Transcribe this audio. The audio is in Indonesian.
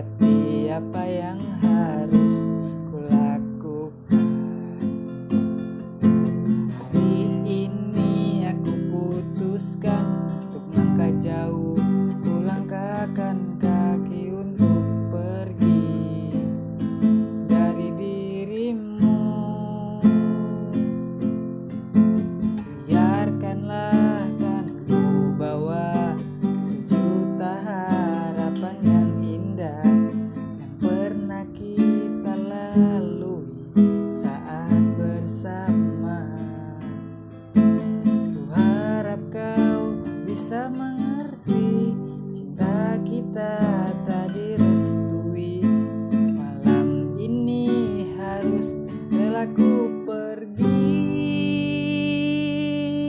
hati apa yang harus kulakukan? Hari ini aku putuskan untuk langkah jauh Kulangkahkan kita lalui saat bersama. Ku harap kau bisa mengerti cinta kita tadi restui. Malam ini harus rela ku pergi.